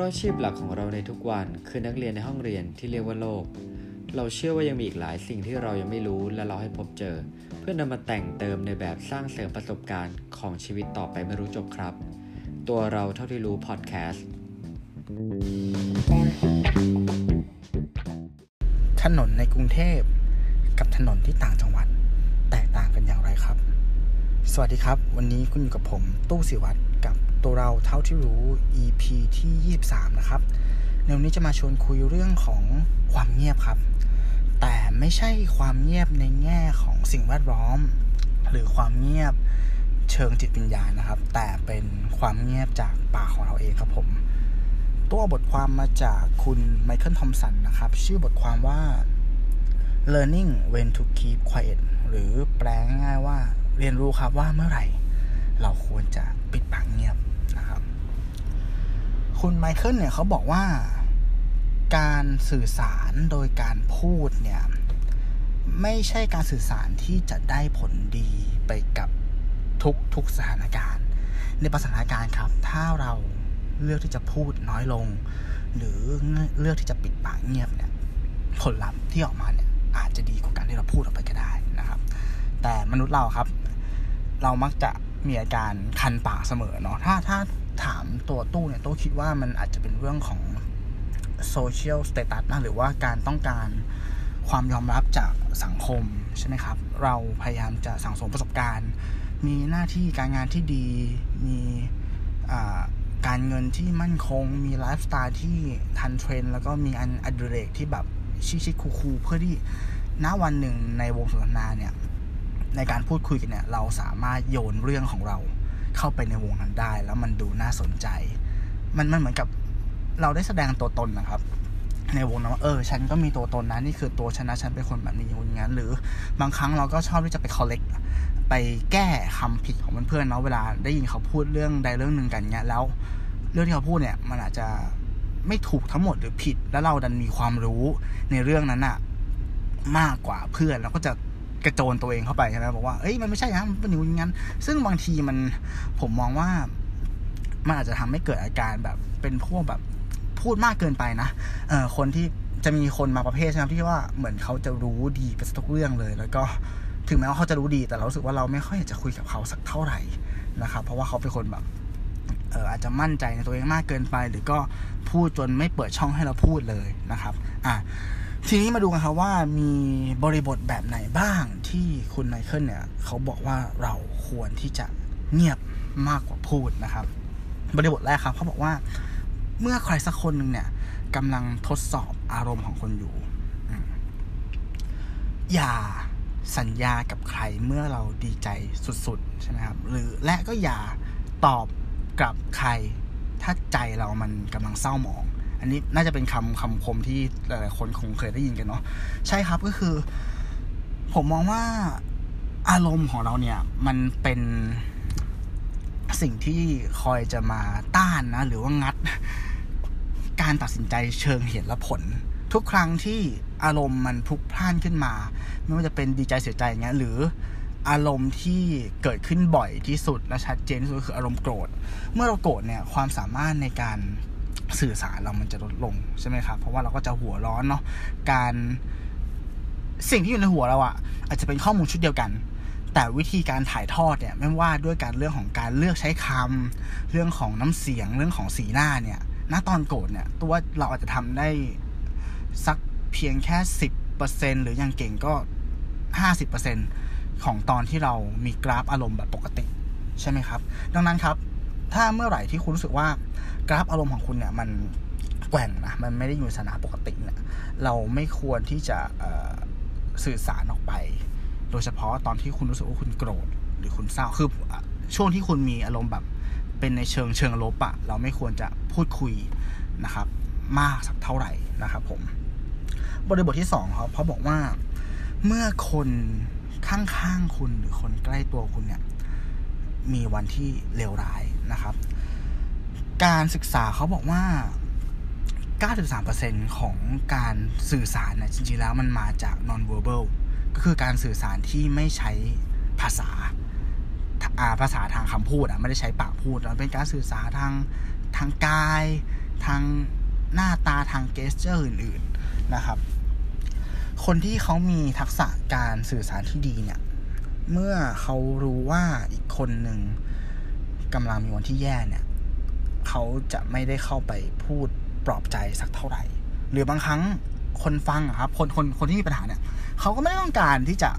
ราะอาชีพหลักของเราในทุกวันคือนักเรียนในห้องเรียนที่เรียกว่าโลก เราเชื่อว่ายังมีอีกหลายสิ่งที่เรายังไม่รู้และเราให้พบเจอ เพื่อนำมาแต่งเติมในแบบสร้างเสริมประสบการณ์ของชีวิตต่อไปไม่รู้จบครับ ตัวเราเท่าที่รู้พอดแคสต์ถนนในกรุงเทพกับถนนที่ต่างจังหวัด แตกต่างกันอย่างไรครับ สวัสดีครับ วันนี้คุณอยู่กับผมตู้สิวัตร ตัวเราเท่าที่รู้ EP ที่ 23 นะครับในวันนี้จะมาชวนคุยเรื่องของความเงียบครับ แต่ไม่ใช่ความเงียบในแง่ของสิ่งแวดล้อม หรือความเงียบเชิงจิตวิญญาณนะครับ แต่เป็นความเงียบจากปากของเราเองครับผม ตัวบทความมาจากคุณไมเคิลทอมสันนะครับ ชื่อบทความว่า learning when to keep quiet หรือแปลง่ายๆว่าเรียนรู้ครับว่าเมื่อไหร่ เราควรจะปิดปากเงียบ คุณไมเคิลเนี่ยเขาบอกว่าการสื่อสารโดยการพูดเนี่ยไม่ใช่การสื่อสารที่จะได้ผลดีไปกับทุกทุกสถานการณ์ ในสถานการณ์ครับ ถ้าเราเลือกที่จะพูดน้อยลง หรือเลือกที่จะปิดปากเงียบเนี่ยผลลัพธ์ที่ออกมาเนี่ยอาจจะดีกว่าการที่เราพูดออกไปก็ได้นะครับ แต่มนุษย์เราครับ เรามักจะมีอาการคันปากเสมอเนาะถ้าถ้า ถามตัวตู้เนี่ยตู้คิดว่ามันอาจจะเป็นเรื่องของ social status นะหรือว่าการต้องการความยอมรับจากสังคมใช่ไหมครับ เราพยายามจะสั่งสมประสบการณ์ มีหน้าที่การงานที่ดี มีการเงินที่มั่นคง มีไลฟ์สไตล์ที่ทันเทรนด์แล้วก็มีงานอดิเรกที่แบบชิคๆ cool ๆเพื่อที่ณวันหนึ่งในวงสนทนาเนี่ย ในการพูดคุยกันเนี่ย เราสามารถโยนเรื่องของเรา เข้าไปในวงนั้นได้ แล้วมันดูน่าสนใจ มันมันเหมือนกับเราได้แสดงตัวตนนะครับ ในวงนั้นว่าเออฉันก็มีตัวตนนะนี่คือตัวฉันนะฉันเป็นคนแบบนี้อย่างนั้น หรือบางครั้งเราก็ชอบที่จะไป correct ไปแก้คำผิดของเพื่อนๆเนาะเวลาได้ยินเขาพูดเรื่องใดเรื่องหนึ่งกันเงี้ยแล้ว เรื่องที่เขาพูดเนี่ยมันอาจจะไม่ถูกทั้งหมดหรือผิด แล้วเราดันมีความรู้ในเรื่องนั้นอะมากกว่าเพื่อนเราก็จะ กระโจนตัวเองเข้าไปใช่ไหมบอกว่าเอ้ยมันไม่ใช่นะมันเป็นอย่างนั้น ซึ่งบางทีมันผมมองว่ามันอาจจะทำให้เกิดอาการแบบเป็นพวกแบบพูดมากเกินไปนะเออคนที่จะมีคนมาประเภทใช่ไหมที่ว่าเหมือนเขาจะรู้ดีไปทุกเรื่องเลย แล้วก็ถึงแม้ว่าเขาจะรู้ดี แต่เราสึกว่าเราไม่ค่อยอยากจะคุยกับเขาสักเท่าไหร่นะครับ เพราะว่าเขาเป็นคนแบบเอออาจจะมั่นใจในตัวเองมากเกินไป หรือก็พูดจนไม่เปิดช่องให้เราพูดเลยนะครับ อะ ทีนี้มาดูกันครับว่ามีบริบทแบบไหนบ้างที่คุณไมเคิลเนี่ย เขาบอกว่าเราควรที่จะเงียบมากกว่าพูดนะครับ บริบทแรกครับเขาบอกว่าเมื่อใครสักคนหนึ่งเนี่ยกำลังทดสอบอารมณ์ของคนอยู่ อย่าสัญญากับใครเมื่อเราดีใจสุดๆใช่ไหมครับ หรือและก็อย่าตอบกับใคร ถ้าใจเรามันกำลังเศร้าหมอง อันนี้น่าจะเป็นคำคำคมที่หลายๆคนคงเคยได้ยินกันเนาะใช่ครับก็คือ ผมมองว่าอารมณ์ของเราเนี่ย มันเป็นสิ่งที่คอยจะมาต้านนะ หรือว่างัด การตัดสินใจเชิงเหตุและผล ทุกครั้งที่อารมณ์มันพลุกพล่านขึ้นมา ไม่ว่าจะเป็นดีใจเสียใจอย่างเงี้ยหรืออารมณ์ที่เกิดขึ้นบ่อยที่สุดและชัดเจนที่สุดคืออารมณ์โกรธ เมื่อเราโกรธเนี่ยความสามารถในการ สื่อสารเรามันจะลดลงใช่ไหมครับ เพราะว่าเราก็จะหัวร้อนเนาะการสิ่งที่อยู่ในหัวเราอะอาจจะเป็นข้อมูลชุดเดียวกัน แต่วิธีการถ่ายทอดเนี่ยไม่ว่าด้วยการเรื่องของการเลือกใช้คำเรื่องของน้ำเสียงเรื่องของสีหน้าเนี่ยณตอนโกรธเนี่ย ตัวเราอาจจะทำได้สักเพียงแค่สิบเปอร์เซ็นหรือยังเก่งก็ห้าสิบเปอร์เซ็นของตอนที่เรามีกราฟอารมณ์แบบปกติ ใช่ไหมครับ ดังนั้นครับ ถ้าเมื่อไหร่ที่คุณรู้สึกว่ากราฟอารมณ์ของคุณเนี่ยมันแกว่งนะมันไม่ได้อยู่ในสถานะปกติเนี่ยเราไม่ควรที่จะสื่อสารออกไป โดยเฉพาะตอนที่คุณรู้สึกว่าคุณโกรธหรือคุณเศร้าคือช่วงที่คุณมีอารมณ์แบบเป็นในเชิงเชิงลบอะเราไม่ควรจะพูดคุยนะครับ มากสักเท่าไหร่นะครับผมบริบทที่สองครับเขาบอกว่าเมื่อคนข้างๆคุณหรือคนใกล้ตัวคุณเนี่ยมีวันที่เลวร้าย นะครับ การศึกษาเขาบอกว่า 93%ของการสื่อสารนะจริงๆแล้วมันมาจาก non-verbal ก็คือการสื่อสารที่ไม่ใช้ภาษาภาษาทางคำพูดอะไม่ได้ใช้ปากพูดมันเป็นการสื่อสารทางทางกาย ทางหน้าตาทางเกสเจอร์อื่น ๆนะครับ คนที่เขามีทักษะการสื่อสารที่ดีเนี่ย เมื่อเขารู้ว่าอีกคนหนึ่ง กำลังมีวันที่แย่เนี่ยเขาจะไม่ได้เข้าไปพูดปลอบใจสักเท่าไหร่ หรือบางครั้งคนฟังครับคนคนคนที่มีปัญหาเนี่ยเขาก็ไม่ต้องการที่จะ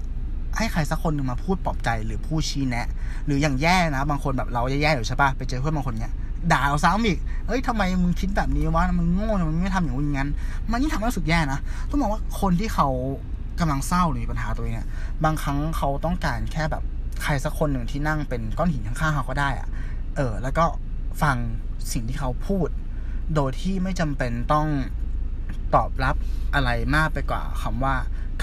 ให้ใครสักคนนึงมาพูดปลอบใจหรือพูดชี้แนะ หรืออย่างแย่นะ บางคนแบบเราแย่ๆอยู่ใช่ปะไปเจอเพื่อนบางคนเนี้ยด่าเราซ้ำอีก เอ้ยทำไมมึงคิดแบบนี้วะ มึงโง่ทำไมมึงไม่ทำอย่างนี้งั้น มันยิ่งทำให้รู้สึกแย่นะ ต้องมองว่าคนที่เขากำลังเศร้าหรือมีปัญหาตัวเองเนี่ย บางครั้งเขาต้องการแค่แบบ ใครสักคนหนึ่งที่นั่งเป็นก้อนหินข้างๆเขาก็ได้อะเออ แล้วก็ฟังสิ่งที่เขาพูด โดยที่ไม่จำเป็นต้องตอบรับอะไรมากไปกว่าคำว่า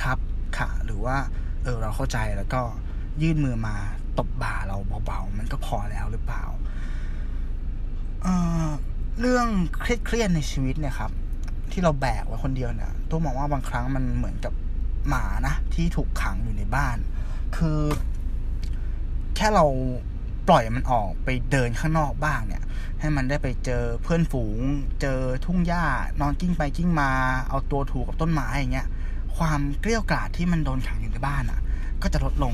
ครับค่ะ หรือว่า เออเราเข้าใจแล้วก็ยื่นมือมาตบบ่าเราเบาๆ มันก็พอแล้วหรือเปล่าเเรื่องเครียดๆในชีวิตเนี่ยครับ ที่เราแบกไว้คนเดียวเนี่ยตัวมองว่าบางครั้งมันเหมือนกับหมานะ ที่ถูกขังอยู่ในบ้าน คือ แค่เราปล่อยมันออกไปเดินข้างนอกบ้างเนี่ย ให้มันได้ไปเจอเพื่อนฝูง เจอทุ่งหญ้านอนกิ้งไปกิ้งมา เอาตัวถูกกับต้นไม้อย่างเงี้ยความเกลี้ยกล่อมที่มันโดนขังอยู่ในบ้านอะ ก็จะลดลง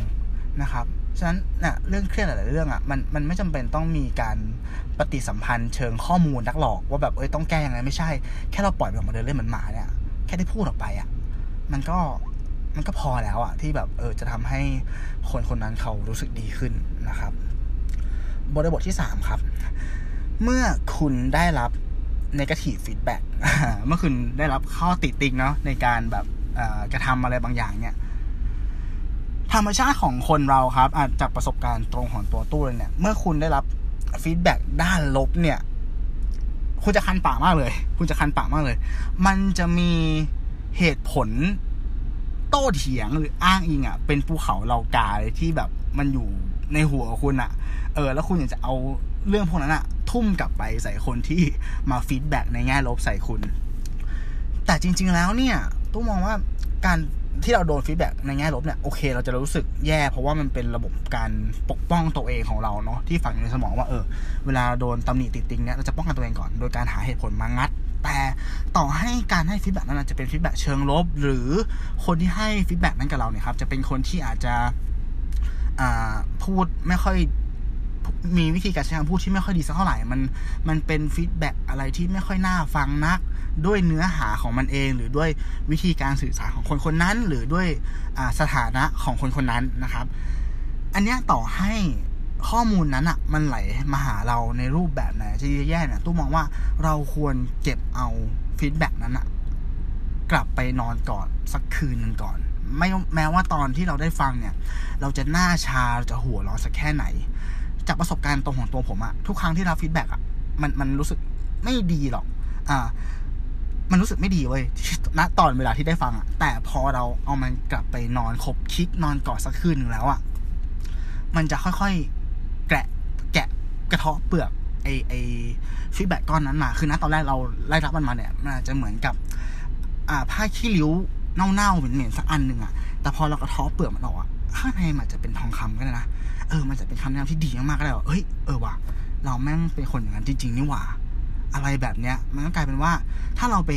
นะครับฉะนั้นเนี่ยเรื่องเครียดหลายๆเรื่องอะมันมันไม่จำเป็นต้องมีการปฏิสัมพันธ์เชิงข้อมูลนักหลอก ว่าแบบเอ้ยต้องแก้ยังไงไม่ใช่ แค่เราปล่อยมันออกมาเดินเล่นเหมือนหมาเนี่ย แค่ได้พูดออกไปอะ มันก็ มันก็พอแล้วอะที่แบบเออจะทำให้คนคนนั้นเขารู้สึกดีขึ้นนะครับ บริบทที่สามครับ เมื่อคุณได้รับ negative feedback เมื่อคุณได้รับข้อติติงเนาะในการแบบกระทำอะไรบางอย่างเนี่ย ธรรมชาติของคนเราครับอาจจากประสบการณ์ตรงของตัวตู้เลยเนี่ย เมื่อคุณได้รับฟีดแบ็ด้านลบเนี่ย คุณจะคันปากมากเลย คุณจะคันปากมากเลย มันจะมีเหตุผล ต้เถียงหรืออ้างอิงอะ เป็นภูเขาเหล่ากาเลยที่แบบมันอยู่ในหัวคุณอะ เออ แล้วคุณอยากจะเอาเรื่องพวกนั้นอะ ทุ่มกลับไปใส่คนที่มาฟีดแบ็ในแง่ลบใส่คุณ แต่จริง ๆ แล้วเนี่ยตู้มองว่าการที่เราโดนฟีดแบ็ในแง่ลบเนี่ยโอเค เราจะรู้สึกแย่เพราะว่ามันเป็นระบบการปกป้องตัวเองของเราเนาะที่ฝังอยู่ในสมองว่าเออเวลาโดนตำหนิติติงเนี่ยเราจะป้องกันตัวเองก่อน โดยการหาเหตุผลมางัด ต่อให้การให้ feedback นั้นจะเป็น feedback เชิงลบ หรือคนที่ให้ feedback นั้นกับเราเนี่ยครับ จะเป็นคนที่อาจจะพูดไม่ค่อยมีวิธีการใช้คำพูดที่ไม่ค่อยดีสักเท่าไหร่ มัน มันเป็น feedback อะไรที่ไม่ค่อยน่าฟังนัก ด้วยเนื้อหาของมันเอง หรือด้วยวิธีการสื่อสารของคนคนนั้น หรือด้วยสถานะของคนคนนั้นนะครับ อันนี้ต่อให้ข้อมูลนั้นอะ่ะ มันไหลมาหาเราในรูปแบบไหนจะแย่เนี่ยตู้มองว่าเราควรเก็บเอา feedback นั้นอะกลับไปนอนก่อนสักคืนหนึ่งก่อน ไม่แม้ว่าตอนที่เราได้ฟังเนี่ย เราจะหน้าชาเราจะหัวร้อนสักแค่ไหน จากประสบการณ์ตรงของตัวผมอะทุกครั้งที่รับ feedback อะมันมันรู้สึกไม่ดีหรอก อ่า มันรู้สึกไม่ดีเว้ยณตอนเวลาที่ได้ฟังอะแต่พอเราเอามันกลับไปนอนขบคิดนอนกอดสักคืนหนึ่งแล้วอะมันจะค่อยๆแกะแกะกระเทาะเปลือก ไอไอ feedback ก้อนนั้นมา คือณตอนแรกเราได้รับมันมาเนี่ยมันอาจจะเหมือนกับ อ่าผ้าขี้ริ้วเน่าๆเหม็นๆสักอันหนึ่งอะแต่พอเรากระเทาะเปลือกมันออกอะข้างในมันจะเป็นทองคำก็ได้นะ เออ มันจะเป็นคำแนะนำที่ดีมากๆก็ได้ว่าเฮ้ย เออว่ะ เราแม่งเป็นคนอย่างนั้นจริง ๆ นี่หว่า อะไรแบบเนี้ย มันก็กลายเป็นว่า ถ้าเราไป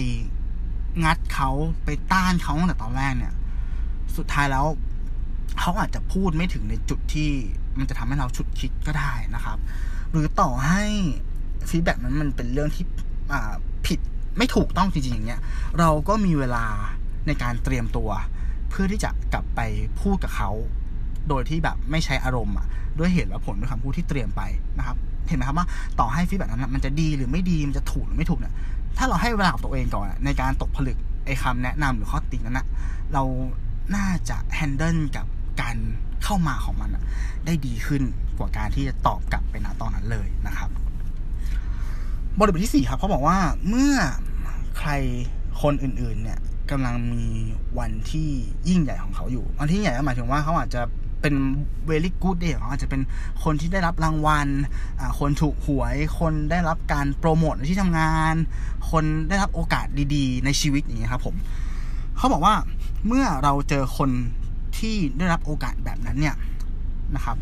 งัดเขาไปต้านเขาตั้งแต่ตอนแรกเนี่ย สุดท้ายแล้วเขาอาจจะพูดไม่ถึงในจุดที่มันจะทำให้เราฉุกคิดก็ได้นะครับ หรือต่อให้ feedback นั้นมันเป็นเรื่องที่ผิดไม่ถูกต้องจริงๆอย่างเงี้ยเราก็มีเวลาในการเตรียมตัว เพื่อที่จะกลับไปพูดกับเขา โดยที่แบบไม่ใช้อารมณ์อะด้วยเหตุและผลด้วยคำพูดที่เตรียมไปนะครับ เห็นไหมครับว่าต่อให้ feedback นั้นมันจะดีหรือไม่ดีมันจะถูกหรือไม่ถูกเนี่ยถ้าเราให้เวลากับตัวเองก่อนในการตกผลึกไอ้คาแนะนำหรือข้อติงนั้นนะเราน่าจะแฮนเดิลกับการ เข้ามาของมันได้ดีขึ้นกว่าการที่จะตอบกลับไปณตอนนั้นเลยนะครับบริบทที่สี่ครับเขาบอกว่าเมื่อใครคนอื่น ๆ เนี่ยกำลังมีวันที่ยิ่งใหญ่ของเขาอยู่ วันที่ใหญ่หมายถึงว่าเขาอาจจะเป็น very good day ของอาจจะเป็นคนที่ได้รับรางวัล คนถูกหวย คนได้รับการโปรโมทในที่ทำงาน คนได้รับโอกาสดีๆ ในชีวิตอย่างเงี้ยครับผม เขาบอกว่าเมื่อเราเจอคน ที่ได้รับโอกาสแบบนั้นเนี่ยนะครับ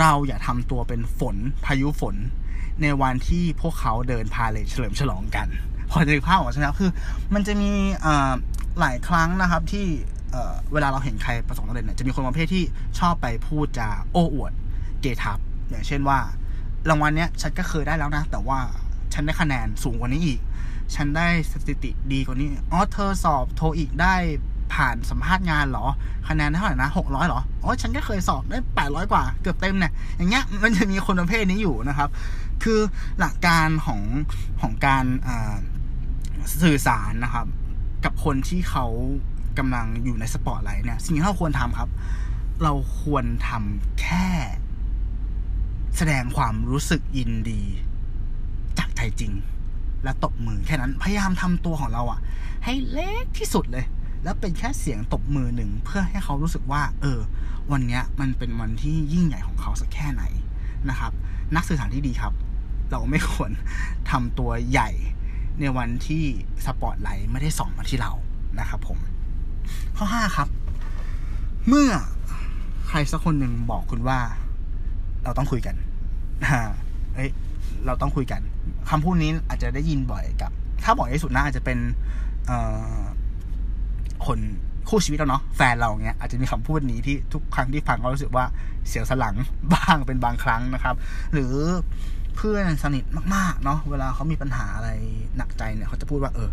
เราอย่าทำตัวเป็นฝนพายุฝน ในวันที่พวกเขาเดินพาเลยเฉลิมฉลองกัน พอจะภาพออกใช่ไหมครับคือ มันจะมีหลายครั้งนะครับที่เวลาเราเห็นใครประสบความสำเร็จเนี่ยจะมีคนประเภทที่ชอบไปพูดจาโอ้อวดเกทับ อย่างเช่นว่ารางวัลเนี้ยฉันก็เคยได้แล้วนะ แต่ว่าฉันได้คะแนนสูงกว่านี้อีก ฉันได้สถิติดีกว่านี้อ๋อเธอสอบ TOEIC ได้ ผ่านสัมภาษณ์งานหรอ คะแนนเท่าไหร่นะหกร้อยหรออ๋อฉันก็เคยสอบได้แปดร้อยกว่าเกือบเต็มเนี่ยอย่างเงี้ยมันจะมีคนประเภทนี้อยู่นะครับ คือหลักการของของการสื่อสารนะครับ กับคนที่เขากำลังอยู่ในสปอร์ตไลท์เนี่ยสิ่งที่เราควรทำครับ เราควรทำแค่แสดงความรู้สึกยินดี จากใจจริง และตบมือแค่นั้นพยายามทำตัวของเราอะให้เล็กที่สุดเลย แล้วเป็นแค่เสียงตบมือหนึ่งเพื่อให้เขารู้สึกว่า เออ วันนี้มันเป็นวันที่ยิ่งใหญ่ของเขาสักแค่ไหนนะครับ นักสื่อสารที่ดีครับ เราไม่ควรทำตัวใหญ่ในวันที่สปอร์ตไลท์ไม่ได้ส่องมาที่เรานะครับผม ข้อห้าครับ เมื่อใครสักคนหนึ่งบอกคุณว่า เราต้องคุยกันเฮ้ยเราต้องคุยกันคำพูดนี้อาจจะได้ยินบ่อยกับ ถ้าบอกที่สุดน่าอาจจะเป็น คนคู่ชีวิตเราเนาะแฟนเราเงี้ยอาจจะมีคำพูดนี้ที่ทุกครั้งที่ฟังก็รู้สึกว่าเสียงสลังบ้างเป็นบางครั้งนะครับ หรือเพื่อนสนิทมากๆเนาะเวลาเขามีปัญหาอะไรหนักใจเนี่ยเขาจะพูดว่า เออ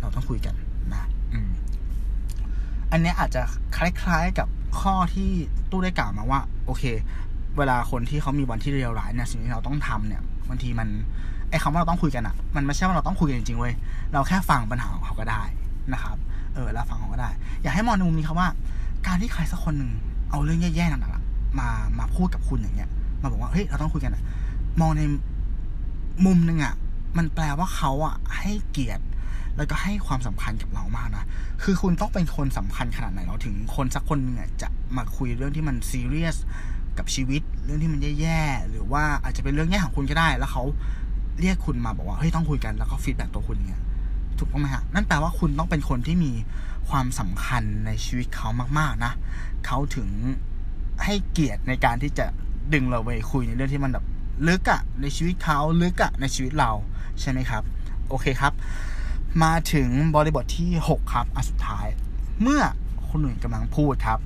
เราต้องคุยกันนะอันนี้อาจจะคล้ายๆกับข้อที่ตู้ได้กล่าวมาว่า โอเค เวลาคนที่เขามีวันที่เรียวร้ายเนี่ยสิ่งที่เราต้องทำเนี่ยบางทีมันไอ้คำว่าเราต้องคุยกันอะมันไม่ใช่ว่าเราต้องคุยกันจริงๆเว้ยเราแค่ฟังปัญหาของเขาก็ได้นะครับ เออแล้วฟังเขาก็ได้ อยากให้มองในมุมนี้ครับว่า การที่ใครสักคนหนึ่งเอาเรื่องแย่ๆหนักๆมามาพูดกับคุณอย่างเงี้ย มาบอกว่าเฮ้ยเราต้องคุยกันอะมองในมุมหนึ่งอะมันแปลว่าเขาอะให้เกียรติ แล้วก็ให้ความสำคัญกับเรามากนะคือคุณต้องเป็นคนสำคัญขนาดไหนเราถึงคนสักคนนึงจะมาคุยเรื่องที่มันซีเรียสกับชีวิต เรื่องที่มันแย่ๆหรือว่าอาจจะเป็นเรื่องแย่ของคุณก็ได้ แล้วเขาเรียกคุณมาบอกว่าเฮ้ยต้องคุยกันแล้วก็ feedback ตัวคุณเงี้ย ถูกต้องไหมฮะนั่นแปลว่าคุณต้องเป็นคนที่มีความสำคัญในชีวิตเขามาก ๆ นะเขาถึงให้เกียรติในการที่จะดึงเราไปคุยในเรื่องที่มันแบบลึกอะในชีวิตเขาลึกอะในชีวิตเราใช่ไหมครับ โอเคครับ มาถึงบริบทที่หกครับอันสุดท้าย เมื่อคนหนึ่งกำลังพูดครับ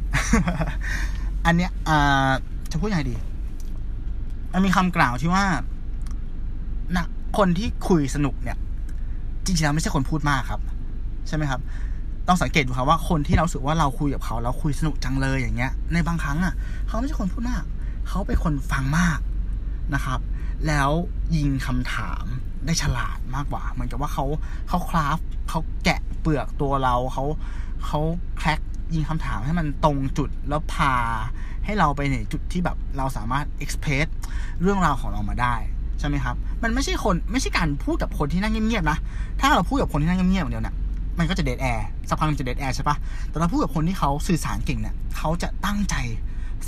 อันเนี้ยจะพูดยังไงดีมันมีคำกล่าวที่ว่านะคนที่คุยสนุกเนี่ย จริงๆแล้วไม่ใช่คนพูดมากครับ ใช่ไหมครับต้องสังเกตดูครับว่าคนที่เราสึกว่าเราคุยกับเขาแล้วคุยสนุกจังเลยอย่างเงี้ย ในบางครั้งอะ เขาไม่ใช่คนพูดมาก เขาเป็นคนฟังมากนะครับ แล้วยิงคำถามได้ฉลาดมากกว่า เหมือนกับว่าเขาเขาคราฟเขาแกะเปลือกตัวเราเขาเขาแคร็กยิงคำถามให้มันตรงจุดแล้วพาให้เราไปในจุดที่แบบเราสามารถเอ็กเพรสเรื่องราวของเรามาได้ ใช่ไหมครับ มันไม่ใช่คนไม่ใช่การพูดกับคนที่นั่งเงียบๆนะ ถ้าเราพูดกับคนที่นั่งเงียบๆอย่างเดียวเนี่ย มันก็จะเดทแอร์สักพักมันจะเดทแอร์ใช่ปะแต่เราพูดกับคนที่เขาสื่อสารเก่งเนี่ยเขาจะตั้งใจ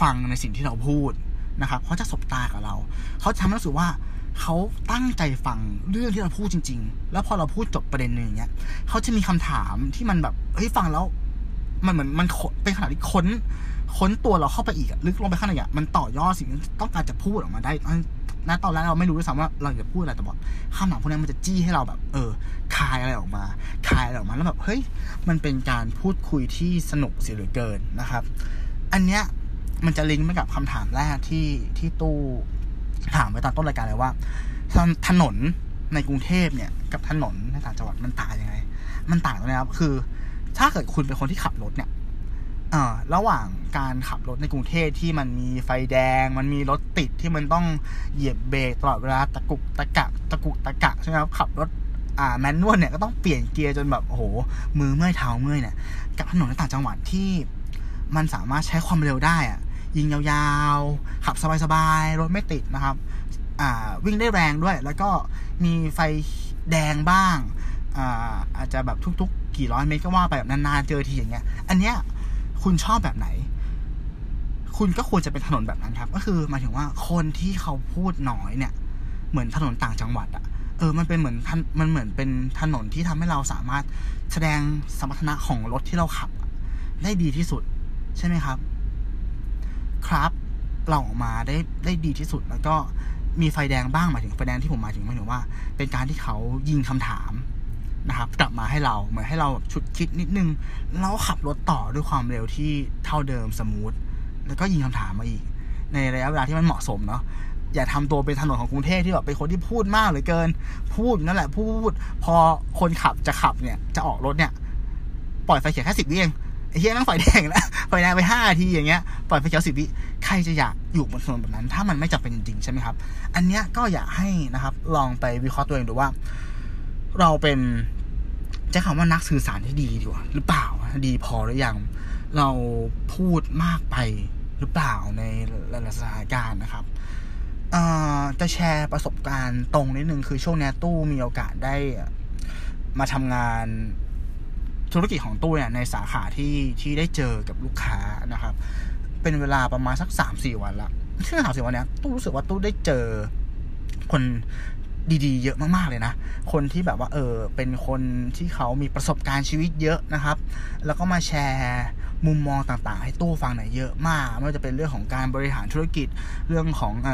ฟังในสิ่งที่เราพูดนะครับเขาจะสบตากับเรา เขาทำให้รู้สึกว่าเขาตั้งใจฟังเรื่องที่เราพูดจริง ๆ แล้วพอเราพูดจบประเด็นหนึ่งเนี้ยเขาจะมีคำถามที่มันแบบเฮ้ยฟังแล้ว มันเหมือนมันเป็นขนาดที่ค้น ค้นตัวเราเข้าไปอีกลึกลงไปข้างในอะมันต่อยอดสิ่งที่ต้องการจะพูดออกมาได้ ณตอนแรกเราไม่รู้ด้วยซ้ำว่าเราจะพูดอะไรแต่บอกคำถามพวกนี้มันจะจี้ให้เราแบบ เออคายอะไรออกมาคายอะไรออกมาแล้วแบบเฮ้ยมันเป็นการพูดคุยที่สนุกเสียเหลือเกินนะครับ อันเนี้ยมันจะลิงก์ไปกับคำถามแรกที่ที่ตู้ถามไว้ตอนต้นรายการเลยว่า ถนนในกรุงเทพเนี่ย กับถนนในต่างจังหวัดมันต่างยังไง มันต่างตรงนี้ครับคือ ถ้าเกิดคุณเป็นคนที่ขับรถเนี่ย ระหว่างการขับรถในกรุงเทพที่มันมีไฟแดง มันมีรถติดที่มันต้องเหยียบเบรกตลอดเวลาตะกุกตะกะตะกุกตะกะใช่ไหมครับขับรถอ่าแมนนวลเนี่ยก็ต้องเปลี่ยนเกียร์จนแบบโอ้โหมือเมื่อยเท้าเมื่อยเนี่ยกับถนนในต่างจังหวัดที่มันสามารถใช้ความเร็วได้อะยิงยาวๆ ขับสบายๆ รถไม่ติดนะครับ อ่า วิ่งได้แรงด้วย แล้วก็มีไฟแดงบ้าง อ่า อาจจะแบบทุกๆ กี่ร้อยเมตรก็ว่าไปแบบนานๆ เจอทีอย่างเงี้ย อันเนี้ย คุณชอบแบบไหน คุณก็ควรจะเป็นถนนแบบนั้นครับ ก็คือหมายถึงว่าคนที่เขาพูดน้อยเนี่ย เหมือนถนนต่างจังหวัดอะเออ มันเป็นเหมือนมันเหมือนเป็นถนนที่ทำให้เราสามารถแสดงสมรรถนะของรถที่เราขับ ได้ดีที่สุด ใช่ไหมครับ ครับเราออกมาได้ได้ดีที่สุดแล้วก็มีไฟแดงบ้างหมายถึงไฟแดงที่ผมหมายถึงหมายถึงว่า เป็นการที่เขายิงคำถาม นะครับ กลับมาให้เราเหมือนให้เราชุดคิดนิดนึง แล้วขับรถต่อด้วยความเร็วที่เท่าเดิมสมูทแล้วก็ยิงคำถามมาอีก ในระยะเวลาที่มันเหมาะสมเนาะอย่าทำตัวเป็นถนนของกรุงเทพที่แบบเป็นคนที่พูดมากเหลือเกิน พูดนั่นแหละพูดพอคนขับจะขับเนี่ย จะออกรถเนี่ย ปล่อยไฟเขียวแค่สิบวิเองไอ้เหี้ยนั่งไฟแดงแล้วไฟแดงไปห้าทีอย่างเงี้ยปล่อยไฟเขียวสิบวิใครจะอยากอยู่บนถนนแบบนั้น ถ้ามันไม่จำเป็นจริงใช่ไหมครับ อันเนี้ยก็อยากให้นะครับ ลองไปวิเคราะห์ตัวเองดูว่า เราเป็นจะคำว่านักสื่อสารที่ดีดีกว่าหรือเปล่าดีพอหรือยังเราพูดมากไปหรือเปล่าในหลายๆสถานการณ์นะครับจะแชร์ประสบการณ์ตรงนิดนึงคือช่วงนี้ตู้มีโอกาสได้มาทำงานธุรกิจของตู้เนี่ยในสาขาที่ที่ได้เจอกับลูกค้านะครับ เป็นเวลาประมาณสักสามสี่วันละซึ่งสามสี่วันเนี้ยตู้รู้สึกว่าตู้ได้เจอคน ดีๆ เยอะมากๆเลยนะ คนที่แบบว่าเออเป็นคนที่เขามีประสบการณ์ชีวิตเยอะนะครับ แล้วก็มาแชร์มุมมองต่างๆ ให้ตู้ฟังหน่อยเยอะมาก ไม่ว่าจะเป็นเรื่องของการบริหารธุรกิจเรื่องของอ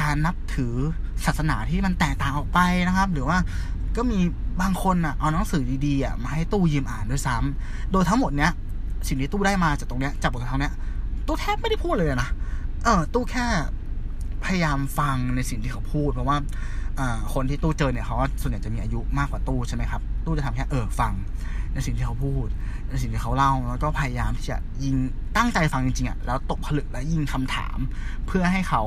การนับถือศาสนาที่มันแตกต่างออกไปนะครับ หรือว่าก็มีบางคนอะเอาหนังสือดีๆอะมาให้ตู้ยืมอ่านด้วยซ้ำโดยทั้งหมดเนี้ยสิ่งที่ตู้ได้มาจากตรงเนี้ยจากบทความเนี้ยตู้แทบไม่ได้พูดเลยนะเออตู้แค่พยายามฟังในสิ่งที่เขาพูดเพราะว่า คนที่ตู้เจอเนี่ยเขาส่วนใหญ่จะมีอายุมากกว่าตู้ใช่ไหมครับ ตู้จะทำแค่เออฟังในสิ่งที่เขาพูดในสิ่งที่เขาเล่าแล้วก็พยายามที่จะยิงตั้งใจฟังจริงๆอะแล้วตกผลึกและยิงคำถาม เพื่อให้เขา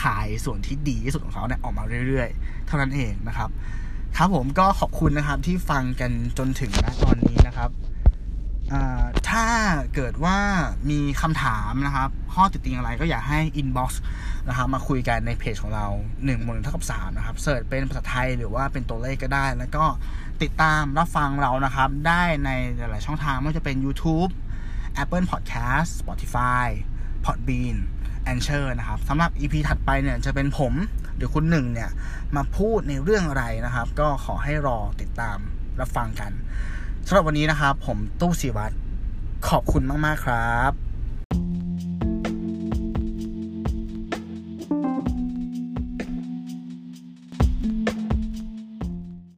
ขายส่วนที่ดีที่สุดของเขาเนี่ยออกมาเรื่อยๆ เท่านั้นเองนะครับ ครับผมก็ขอบคุณนะครับที่ฟังกันจนถึงณตอนนี้นะครับ ถ้าเกิดว่ามีคำถามนะครับ ข้อติดติงอะไรก็อยากให้ inbox นะครับมาคุยกันในเพจของเรา1นึ่งหมื่นเท่ากับ3นะครับเสิร์ชเป็นภาษาไทยหรือว่าเป็นตัวเลขก็ได้ แล้วก็ติดตามรับฟังเรานะครับ ได้ในหลาย ๆ ช่องทางไม่ว่าจะเป็น YouTube Apple Podcast Spotify Podbean a n c h o r นะครับสำหรับ EP ถัดไปเนี่ยจะเป็นผมหรือคุณหนึ่งเนี่ยมาพูดในเรื่องอะไรนะครับ ก็ขอให้รอติดตามรับฟังกันสำหรับวันนี้นะครับ ผมตู้สิวัตร ขอบคุณมาก ๆ ครับ